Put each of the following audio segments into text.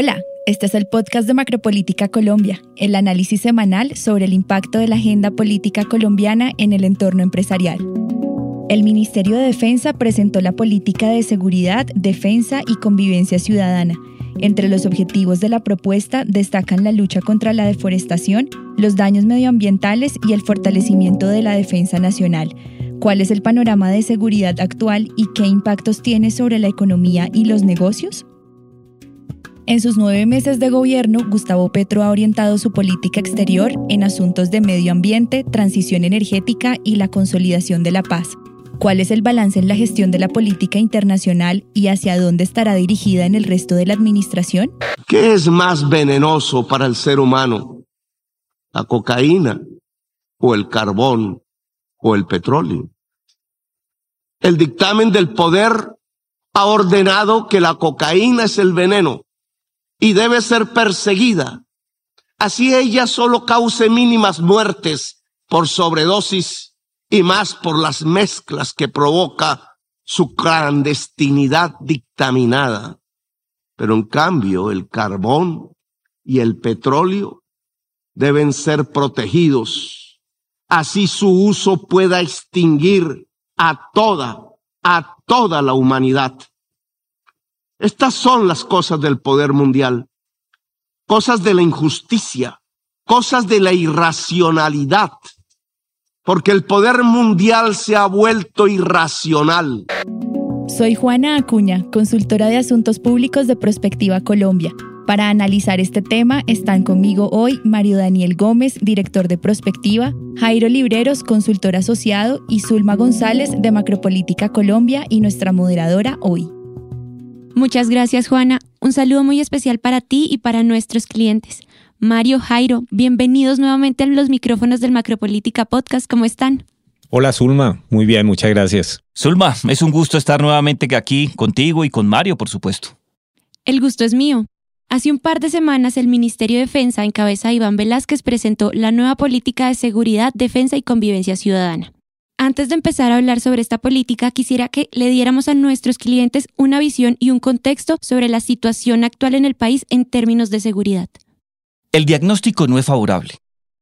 Hola, este es el podcast de Macropolítica Colombia, el análisis semanal sobre el impacto de la agenda política colombiana en el entorno empresarial. El Ministerio de Defensa presentó la política de seguridad, defensa y convivencia ciudadana. Entre los objetivos de la propuesta destacan la lucha contra la deforestación, los daños medioambientales y el fortalecimiento de la defensa nacional. ¿Cuál es el panorama de seguridad actual y qué impactos tiene sobre la economía y los negocios? En sus nueve meses de gobierno, Gustavo Petro ha orientado su política exterior en asuntos de medio ambiente, transición energética y la consolidación de la paz. ¿Cuál es el balance en la gestión de la política internacional y hacia dónde estará dirigida en el resto de la administración? ¿Qué es más venenoso para el ser humano? ¿La cocaína o el carbón o el petróleo? El dictamen del poder ha ordenado que la cocaína es el veneno y debe ser perseguida. Así ella solo cause mínimas muertes por sobredosis y más por las mezclas que provoca su clandestinidad dictaminada. Pero en cambio el carbón y el petróleo deben ser protegidos. Así su uso pueda extinguir a toda, a toda la humanidad. Estas son las cosas del poder mundial, cosas de la injusticia, cosas de la irracionalidad, porque el poder mundial se ha vuelto irracional. Soy Juana Acuña, consultora de Asuntos Públicos de Prospectiva Colombia. Para analizar este tema están conmigo hoy Mario Daniel Gómez, director de Prospectiva, Jairo Libreros, consultor asociado, y Zulma González de Macropolítica Colombia y nuestra moderadora hoy. Muchas gracias, Juana. Un saludo muy especial para ti y para nuestros clientes. Mario, Jairo, bienvenidos nuevamente a los micrófonos del Macropolítica Podcast. ¿Cómo están? Hola, Zulma. Muy bien, muchas gracias. Zulma, es un gusto estar nuevamente aquí contigo y con Mario, por supuesto. El gusto es mío. Hace un par de semanas el Ministerio de Defensa, en cabeza de Iván Velázquez, presentó la nueva política de seguridad, defensa y convivencia ciudadana. Antes de empezar a hablar sobre esta política, quisiera que le diéramos a nuestros clientes una visión y un contexto sobre la situación actual en el país en términos de seguridad. El diagnóstico no es favorable.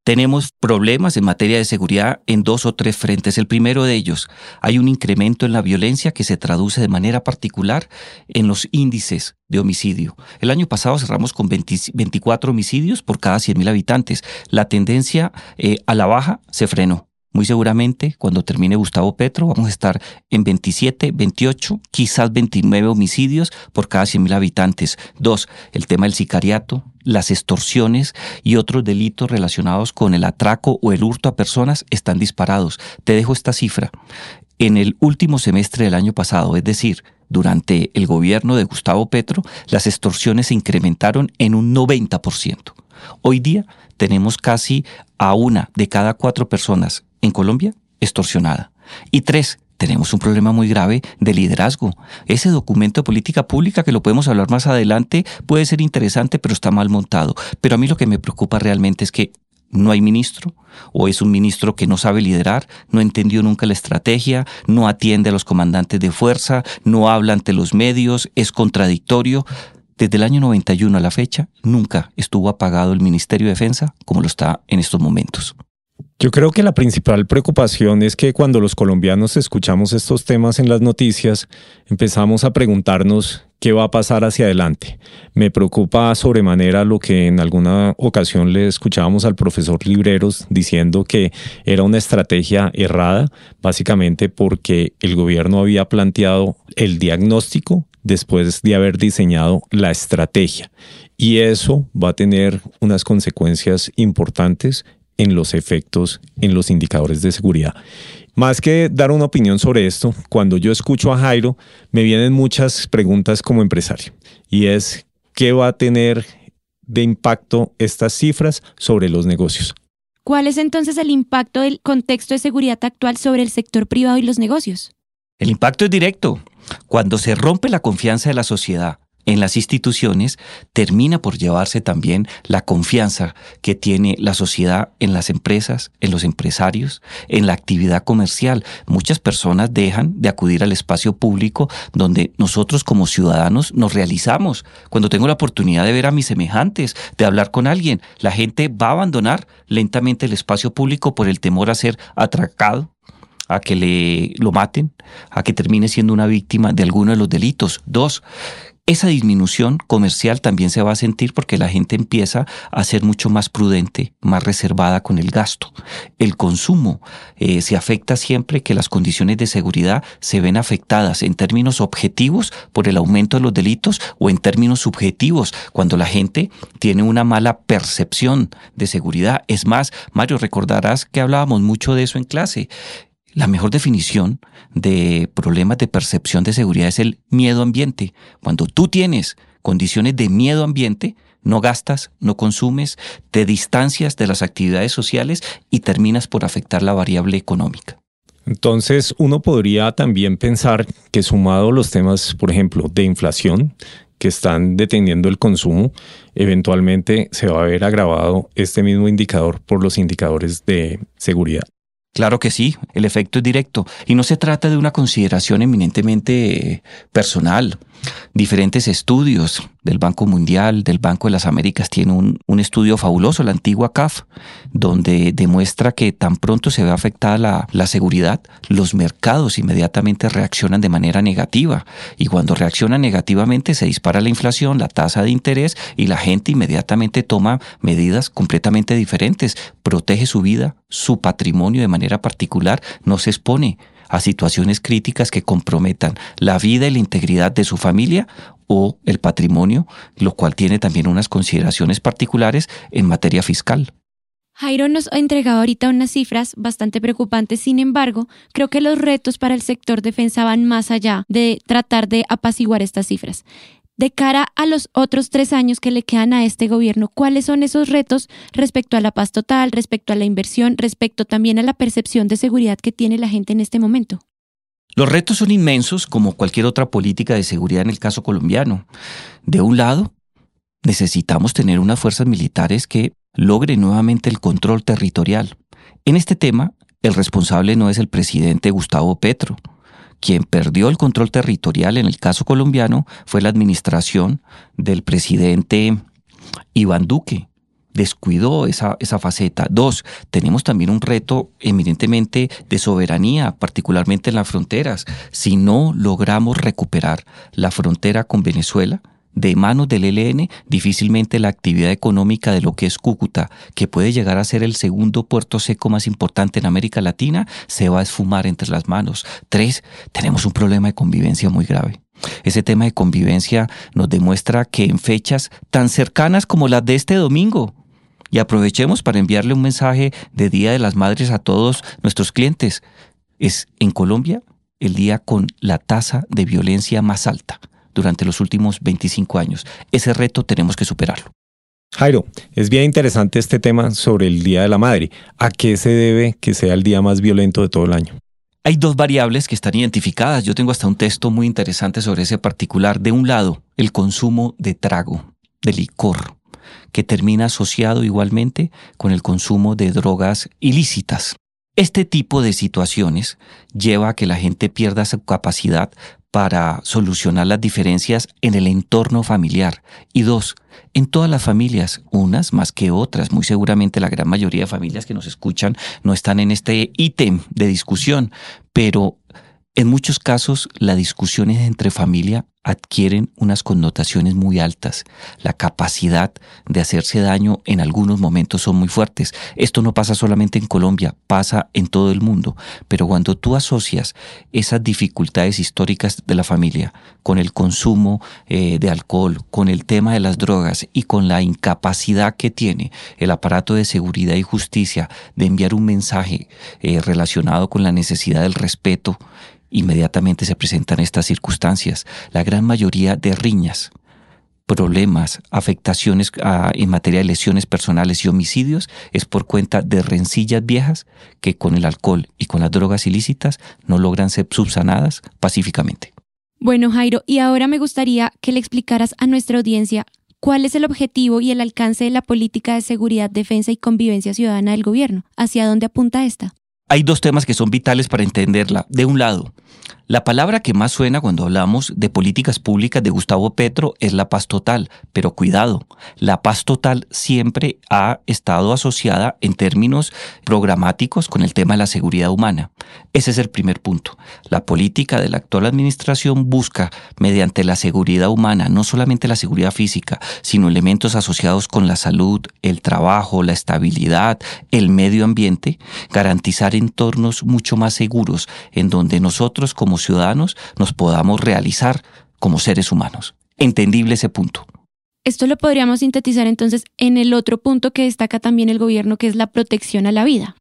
Tenemos problemas en materia de seguridad en dos o tres frentes. El primero de ellos, hay un incremento en la violencia que se traduce de manera particular en los índices de homicidio. El año pasado cerramos con 24 homicidios por cada 100.000 habitantes. La tendencia eh, a la baja se frenó. Muy seguramente, cuando termine Gustavo Petro, vamos a estar en 27, 28, quizás 29 homicidios por cada 100.000 habitantes. Dos, el tema del sicariato, las extorsiones y otros delitos relacionados con el atraco o el hurto a personas están disparados. Te dejo esta cifra. En el último semestre del año pasado, es decir, durante el gobierno de Gustavo Petro, las extorsiones se incrementaron en un 90%. Hoy día tenemos casi a una de cada cuatro personas en Colombia extorsionada. Y tres, tenemos un problema muy grave de liderazgo. Ese documento de política pública, que lo podemos hablar más adelante, puede ser interesante, pero está mal montado. Pero a mí lo que me preocupa realmente es que no hay ministro, o es un ministro que no sabe liderar, no entendió nunca la estrategia, no atiende a los comandantes de fuerza, no habla ante los medios, es contradictorio. Desde el año 91 a la fecha, nunca estuvo apagado el Ministerio de Defensa como lo está en estos momentos. Yo creo que la principal preocupación es que cuando los colombianos escuchamos estos temas en las noticias, empezamos a preguntarnos qué va a pasar hacia adelante. Me preocupa sobremanera lo que en alguna ocasión le escuchábamos al profesor Libreros diciendo que era una estrategia errada, básicamente porque el gobierno había planteado el diagnóstico después de haber diseñado la estrategia. Y eso va a tener unas consecuencias importantes en los efectos en los indicadores de seguridad. Más que dar una opinión sobre esto, cuando yo escucho a Jairo, me vienen muchas preguntas como empresario. Y es, ¿qué va a tener de impacto estas cifras sobre los negocios? ¿Cuál es entonces el impacto del contexto de seguridad actual sobre el sector privado y los negocios? El impacto es directo. Cuando se rompe la confianza de la sociedad en las instituciones, termina por llevarse también la confianza que tiene la sociedad en las empresas, en los empresarios, en la actividad comercial. Muchas personas dejan de acudir al espacio público donde nosotros como ciudadanos nos realizamos. Cuando tengo la oportunidad de ver a mis semejantes, de hablar con alguien, la gente va a abandonar lentamente el espacio público por el temor a ser atracado, a que le lo maten, a que termine siendo una víctima de alguno de los delitos. Dos, esa disminución comercial también se va a sentir porque la gente empieza a ser mucho más prudente, más reservada con el gasto. El consumo eh, se afecta siempre que las condiciones de seguridad se ven afectadas en términos objetivos por el aumento de los delitos o en términos subjetivos cuando la gente tiene una mala percepción de seguridad. Es más, Mario, recordarás que hablábamos mucho de eso en clase. La mejor definición de problemas de percepción de seguridad es el miedo ambiente. Cuando tú tienes condiciones de miedo ambiente, no gastas, no consumes, te distancias de las actividades sociales y terminas por afectar la variable económica. Entonces, uno podría también pensar que sumado los temas, por ejemplo, de inflación, que están deteniendo el consumo, eventualmente se va a ver agravado este mismo indicador por los indicadores de seguridad. Claro que sí, el efecto es directo y no se trata de una consideración eminentemente personal. Diferentes estudios del Banco Mundial, del Banco de las Américas, tienen un, estudio fabuloso, la antigua CAF, donde demuestra que tan pronto se ve afectada la, la seguridad, los mercados inmediatamente reaccionan de manera negativa. Y cuando reaccionan negativamente se dispara la inflación, la tasa de interés y la gente inmediatamente toma medidas completamente diferentes, protege su vida, su patrimonio de manera particular, no se expone a situaciones críticas que comprometan la vida y la integridad de su familia o el patrimonio, lo cual tiene también unas consideraciones particulares en materia fiscal. Jairo nos ha entregado ahorita unas cifras bastante preocupantes, sin embargo, creo que los retos para el sector defensa van más allá de tratar de apaciguar estas cifras. De cara a los otros tres años que le quedan a este gobierno, ¿cuáles son esos retos respecto a la paz total, respecto a la inversión, respecto también a la percepción de seguridad que tiene la gente en este momento? Los retos son inmensos, como cualquier otra política de seguridad en el caso colombiano. De un lado, necesitamos tener unas fuerzas militares que logren nuevamente el control territorial. En este tema, el responsable no es el presidente Gustavo Petro, quien perdió el control territorial en el caso colombiano fue la administración del presidente Iván Duque. Descuidó esa, esa faceta. Dos, tenemos también un reto eminentemente de soberanía, particularmente en las fronteras. Si no logramos recuperar la frontera con Venezuela, de manos del ELN, difícilmente la actividad económica de lo que es Cúcuta, que puede llegar a ser el segundo puerto seco más importante en América Latina, se va a esfumar entre las manos. Tres, tenemos un problema de convivencia muy grave. Ese tema de convivencia nos demuestra que en fechas tan cercanas como las de este domingo, y aprovechemos para enviarle un mensaje de Día de las Madres a todos nuestros clientes, es en Colombia el día con la tasa de violencia más alta durante los últimos 25 años. Ese reto tenemos que superarlo. Jairo, es bien interesante este tema sobre el Día de la Madre. ¿A qué se debe que sea el día más violento de todo el año? Hay dos variables que están identificadas. Yo tengo hasta un texto muy interesante sobre ese particular. De un lado, el consumo de trago, de licor, que termina asociado igualmente con el consumo de drogas ilícitas. Este tipo de situaciones lleva a que la gente pierda su capacidad para solucionar las diferencias en el entorno familiar. Y dos, en todas las familias, unas más que otras, muy seguramente la gran mayoría de familias que nos escuchan no están en este ítem de discusión, pero en muchos casos la discusión es entre familia adquieren unas connotaciones muy altas. La capacidad de hacerse daño en algunos momentos son muy fuertes. Esto no pasa solamente en Colombia, pasa en todo el mundo. Pero cuando tú asocias esas dificultades históricas de la familia con el consumo eh, de alcohol, con el tema de las drogas y con la incapacidad que tiene el aparato de seguridad y justicia de enviar un mensaje eh, relacionado con la necesidad del respeto, inmediatamente se presentan estas circunstancias. La gran mayoría de riñas, problemas, afectaciones ah, en materia de lesiones personales y homicidios es por cuenta de rencillas viejas que con el alcohol y con las drogas ilícitas no logran ser subsanadas pacíficamente. Bueno, Jairo, y ahora me gustaría que le explicaras a nuestra audiencia cuál es el objetivo y el alcance de la política de seguridad, defensa y convivencia ciudadana del gobierno. ¿Hacia dónde apunta esta? Hay dos temas que son vitales para entenderla. De un lado, la palabra que más suena cuando hablamos de políticas públicas de Gustavo Petro es la paz total, pero cuidado, la paz total siempre ha estado asociada en términos programáticos con el tema de la seguridad humana. Ese es el primer punto. La política de la actual administración busca, mediante la seguridad humana, no solamente la seguridad física, sino elementos asociados con la salud, el trabajo, la estabilidad, el medio ambiente, garantizar entornos mucho más seguros en donde nosotros como ciudadanos nos podamos realizar como seres humanos. Entendible ese punto. Esto lo podríamos sintetizar entonces en el otro punto que destaca también el gobierno, que es la protección a la vida.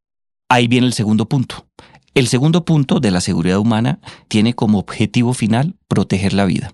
Ahí viene el segundo punto. El segundo punto de la seguridad humana tiene como objetivo final proteger la vida.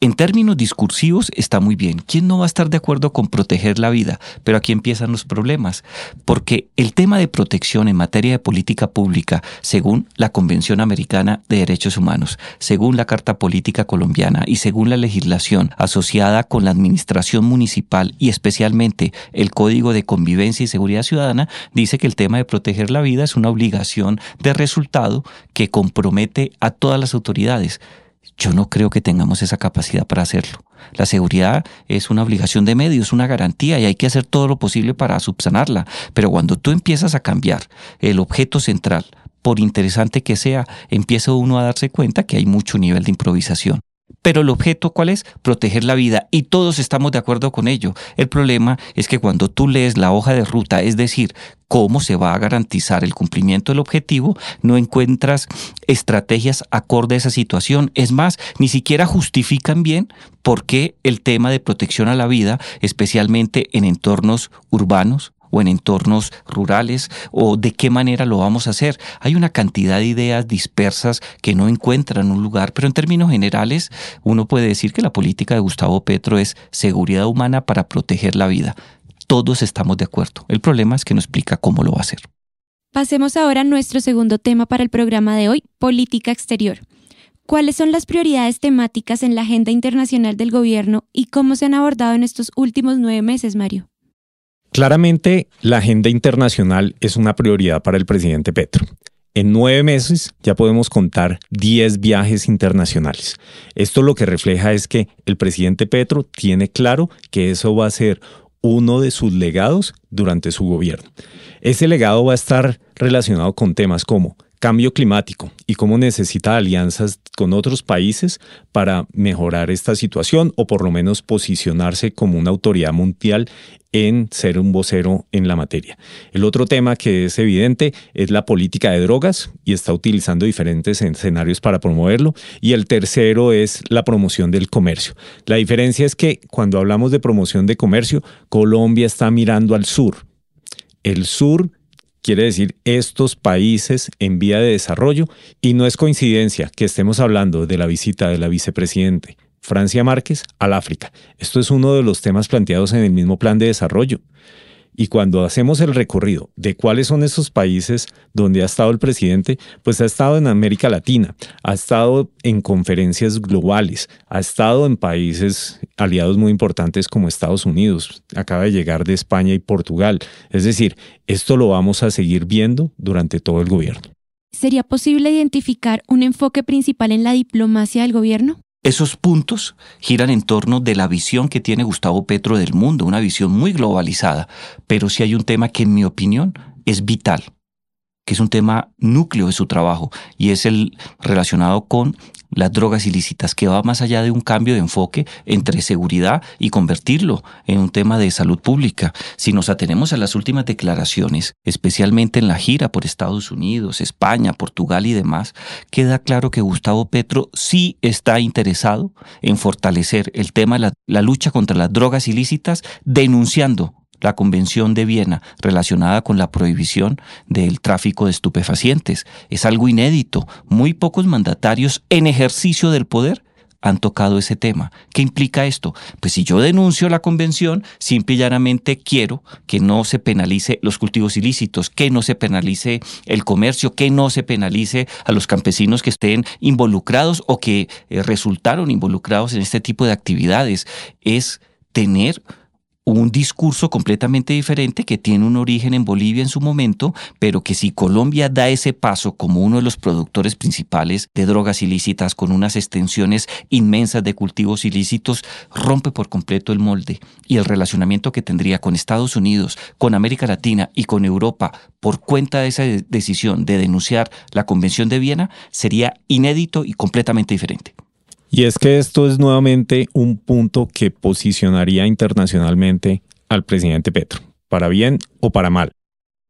En términos discursivos está muy bien. ¿Quién no va a estar de acuerdo con proteger la vida? Pero aquí empiezan los problemas, porque el tema de protección en materia de política pública, según la Convención Americana de Derechos Humanos, según la Carta Política Colombiana y según la legislación asociada con la administración municipal y especialmente el Código de Convivencia y Seguridad Ciudadana, dice que el tema de proteger la vida es una obligación de resultado que compromete a todas las autoridades yo no creo que tengamos esa capacidad para hacerlo. La seguridad es una obligación de medios, una garantía y hay que hacer todo lo posible para subsanarla. Pero cuando tú empiezas a cambiar el objeto central, por interesante que sea, empieza uno a darse cuenta que hay mucho nivel de improvisación. Pero el objeto, ¿cuál es? Proteger la vida. Y todos estamos de acuerdo con ello. El problema es que cuando tú lees la hoja de ruta, es decir, cómo se va a garantizar el cumplimiento del objetivo, no encuentras estrategias acorde a esa situación. Es más, ni siquiera justifican bien por qué el tema de protección a la vida, especialmente en entornos urbanos, o en entornos rurales o de qué manera lo vamos a hacer. Hay una cantidad de ideas dispersas que no encuentran un lugar, pero en términos generales uno puede decir que la política de Gustavo Petro es seguridad humana para proteger la vida. Todos estamos de acuerdo. El problema es que no explica cómo lo va a hacer. Pasemos ahora a nuestro segundo tema para el programa de hoy, política exterior. ¿Cuáles son las prioridades temáticas en la agenda internacional del gobierno y cómo se han abordado en estos últimos nueve meses, Mario? Claramente, la agenda internacional es una prioridad para el presidente Petro. En nueve meses ya podemos contar 10 viajes internacionales. Esto lo que refleja es que el presidente Petro tiene claro que eso va a ser uno de sus legados durante su gobierno. Ese legado va a estar relacionado con temas como cambio climático y cómo necesita alianzas con otros países para mejorar esta situación o por lo menos posicionarse como una autoridad mundial en ser un vocero en la materia. El otro tema que es evidente es la política de drogas y está utilizando diferentes escenarios para promoverlo. Y el tercero es la promoción del comercio. La diferencia es que cuando hablamos de promoción de comercio, Colombia está mirando al sur. El sur quiere decir estos países en vía de desarrollo y no es coincidencia que estemos hablando de la visita de la vicepresidente Francia Márquez al África. Esto es uno de los temas planteados en el mismo plan de desarrollo. Y cuando hacemos el recorrido de cuáles son esos países donde ha estado el presidente, pues ha estado en América Latina, ha estado en conferencias globales, ha estado en países aliados muy importantes como Estados Unidos, acaba de llegar de España y Portugal. Es decir, esto lo vamos a seguir viendo durante todo el gobierno. ¿Sería posible identificar un enfoque principal en la diplomacia del gobierno? Esos puntos giran en torno de la visión que tiene Gustavo Petro del mundo, una visión muy globalizada, pero sí hay un tema que en mi opinión es vital, que es un tema núcleo de su trabajo y es el relacionado con las drogas ilícitas, que va más allá de un cambio de enfoque entre seguridad y convertirlo en un tema de salud pública. Si nos atenemos a las últimas declaraciones, especialmente en la gira por Estados Unidos, España, Portugal y demás, queda claro que Gustavo Petro sí está interesado en fortalecer el tema de la, la lucha contra las drogas ilícitas, denunciando la Convención de Viena relacionada con la prohibición del tráfico de estupefacientes. Es algo inédito. Muy pocos mandatarios en ejercicio del poder han tocado ese tema. ¿Qué implica esto? Pues si yo denuncio la convención, simple y llanamente quiero que no se penalice los cultivos ilícitos, que no se penalice el comercio, que no se penalice a los campesinos que estén involucrados o que eh, resultaron involucrados en este tipo de actividades. Es tener un discurso completamente diferente que tiene un origen en Bolivia en su momento, pero que si Colombia da ese paso como uno de los productores principales de drogas ilícitas con unas extensiones inmensas de cultivos ilícitos, rompe por completo el molde y el relacionamiento que tendría con Estados Unidos, con América Latina y con Europa por cuenta de esa decisión de denunciar la Convención de Viena sería inédito y completamente diferente. Y es que esto es nuevamente un punto que posicionaría internacionalmente al presidente Petro, para bien o para mal.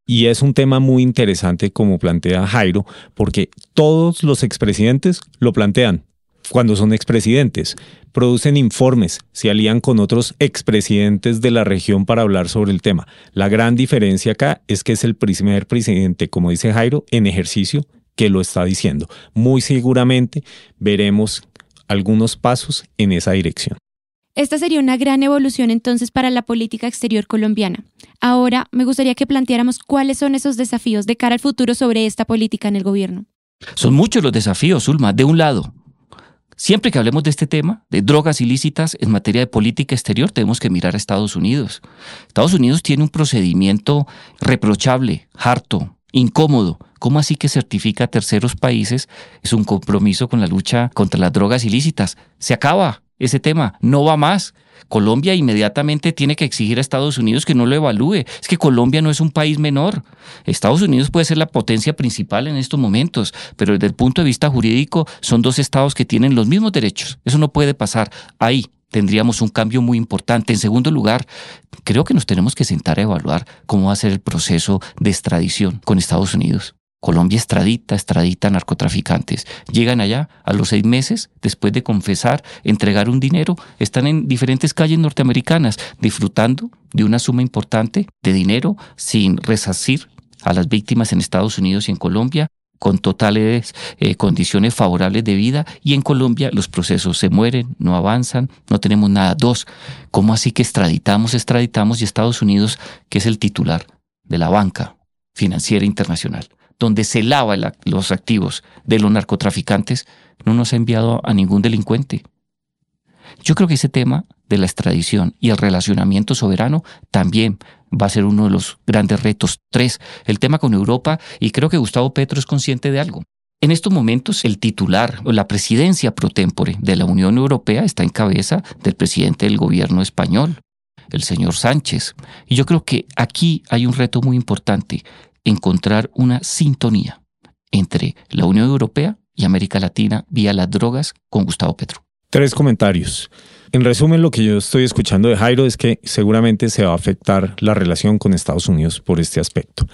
Y es un tema muy interesante como plantea Jairo, porque todos los expresidentes lo plantean cuando son expresidentes. Producen informes, se alían con otros expresidentes de la región para hablar sobre el tema. La gran diferencia acá es que es el primer presidente, como dice Jairo, en ejercicio que lo está diciendo. Muy seguramente veremos algunos pasos en esa dirección. Esta sería una gran evolución entonces para la política exterior colombiana. Ahora me gustaría que planteáramos cuáles son esos desafíos de cara al futuro sobre esta política en el gobierno. Son muchos los desafíos, Ulma. De un lado, siempre que hablemos de este tema, de drogas ilícitas en materia de política exterior, tenemos que mirar a Estados Unidos. Estados Unidos tiene un procedimiento reprochable, harto, incómodo. ¿Cómo así que certifica a terceros países? Es un compromiso con la lucha contra las drogas ilícitas. Se acaba ese tema, no va más. Colombia inmediatamente tiene que exigir a Estados Unidos que no lo evalúe. Es que Colombia no es un país menor. Estados Unidos puede ser la potencia principal en estos momentos, pero desde el punto de vista jurídico son dos estados que tienen los mismos derechos. Eso no puede pasar ahí tendríamos un cambio muy importante. En segundo lugar, creo que nos tenemos que sentar a evaluar cómo va a ser el proceso de extradición con Estados Unidos. Colombia extradita, extradita narcotraficantes. Llegan allá a los seis meses, después de confesar, entregar un dinero, están en diferentes calles norteamericanas disfrutando de una suma importante de dinero sin resarcir a las víctimas en Estados Unidos y en Colombia, con totales eh, condiciones favorables de vida y en Colombia los procesos se mueren, no avanzan, no tenemos nada. Dos, ¿cómo así que extraditamos, extraditamos y Estados Unidos, que es el titular de la banca financiera internacional, donde se lava los activos de los narcotraficantes, no nos ha enviado a ningún delincuente? Yo creo que ese tema de la extradición y el relacionamiento soberano también va a ser uno de los grandes retos. Tres, el tema con Europa, y creo que Gustavo Petro es consciente de algo. En estos momentos, el titular o la presidencia pro tempore de la Unión Europea está en cabeza del presidente del gobierno español, el señor Sánchez. Y yo creo que aquí hay un reto muy importante, encontrar una sintonía entre la Unión Europea y América Latina vía las drogas con Gustavo Petro. Tres comentarios. En resumen, lo que yo estoy escuchando de Jairo es que seguramente se va a afectar la relación con Estados Unidos por este aspecto.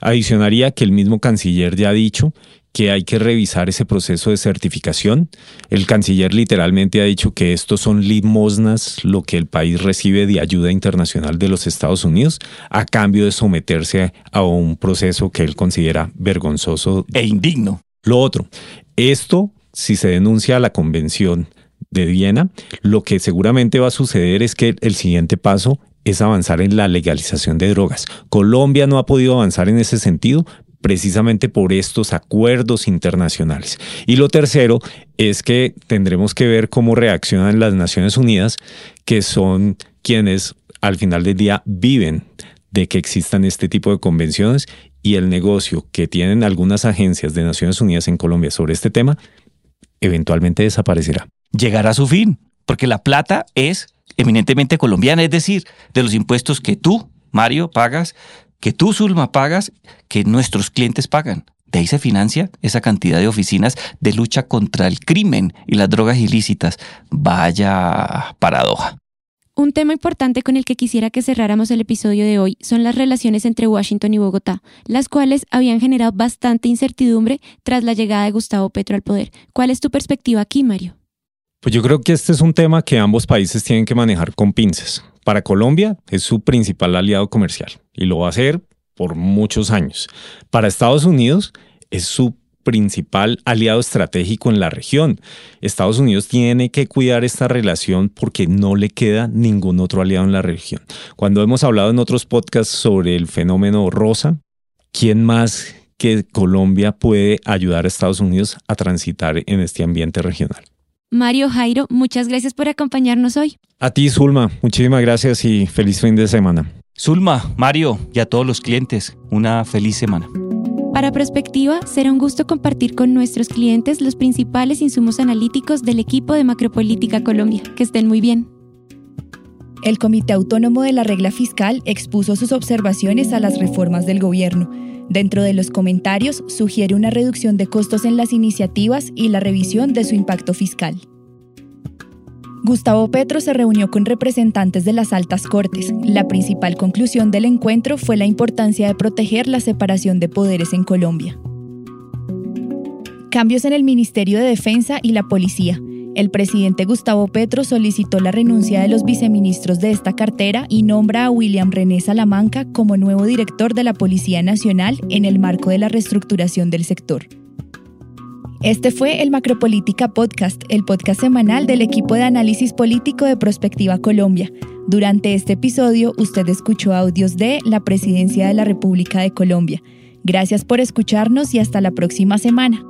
Adicionaría que el mismo canciller ya ha dicho que hay que revisar ese proceso de certificación. El canciller literalmente ha dicho que estos son limosnas, lo que el país recibe de ayuda internacional de los Estados Unidos, a cambio de someterse a un proceso que él considera vergonzoso e indigno. Lo otro, esto, si se denuncia a la convención de Viena, lo que seguramente va a suceder es que el siguiente paso es avanzar en la legalización de drogas. Colombia no ha podido avanzar en ese sentido precisamente por estos acuerdos internacionales. Y lo tercero es que tendremos que ver cómo reaccionan las Naciones Unidas, que son quienes al final del día viven de que existan este tipo de convenciones y el negocio que tienen algunas agencias de Naciones Unidas en Colombia sobre este tema eventualmente desaparecerá llegará a su fin, porque la plata es eminentemente colombiana, es decir, de los impuestos que tú, Mario, pagas, que tú, Zulma, pagas, que nuestros clientes pagan. De ahí se financia esa cantidad de oficinas de lucha contra el crimen y las drogas ilícitas. Vaya paradoja. Un tema importante con el que quisiera que cerráramos el episodio de hoy son las relaciones entre Washington y Bogotá, las cuales habían generado bastante incertidumbre tras la llegada de Gustavo Petro al poder. ¿Cuál es tu perspectiva aquí, Mario? Pues yo creo que este es un tema que ambos países tienen que manejar con pinzas. Para Colombia es su principal aliado comercial y lo va a hacer por muchos años. Para Estados Unidos es su principal aliado estratégico en la región. Estados Unidos tiene que cuidar esta relación porque no le queda ningún otro aliado en la región. Cuando hemos hablado en otros podcasts sobre el fenómeno rosa, ¿quién más que Colombia puede ayudar a Estados Unidos a transitar en este ambiente regional? Mario Jairo, muchas gracias por acompañarnos hoy. A ti, Zulma, muchísimas gracias y feliz fin de semana. Zulma, Mario y a todos los clientes, una feliz semana. Para Prospectiva, será un gusto compartir con nuestros clientes los principales insumos analíticos del equipo de Macropolítica Colombia. Que estén muy bien. El Comité Autónomo de la Regla Fiscal expuso sus observaciones a las reformas del gobierno. Dentro de los comentarios, sugiere una reducción de costos en las iniciativas y la revisión de su impacto fiscal. Gustavo Petro se reunió con representantes de las altas cortes. La principal conclusión del encuentro fue la importancia de proteger la separación de poderes en Colombia. Cambios en el Ministerio de Defensa y la Policía. El presidente Gustavo Petro solicitó la renuncia de los viceministros de esta cartera y nombra a William René Salamanca como nuevo director de la Policía Nacional en el marco de la reestructuración del sector. Este fue el Macropolítica Podcast, el podcast semanal del equipo de análisis político de Prospectiva Colombia. Durante este episodio, usted escuchó audios de la Presidencia de la República de Colombia. Gracias por escucharnos y hasta la próxima semana.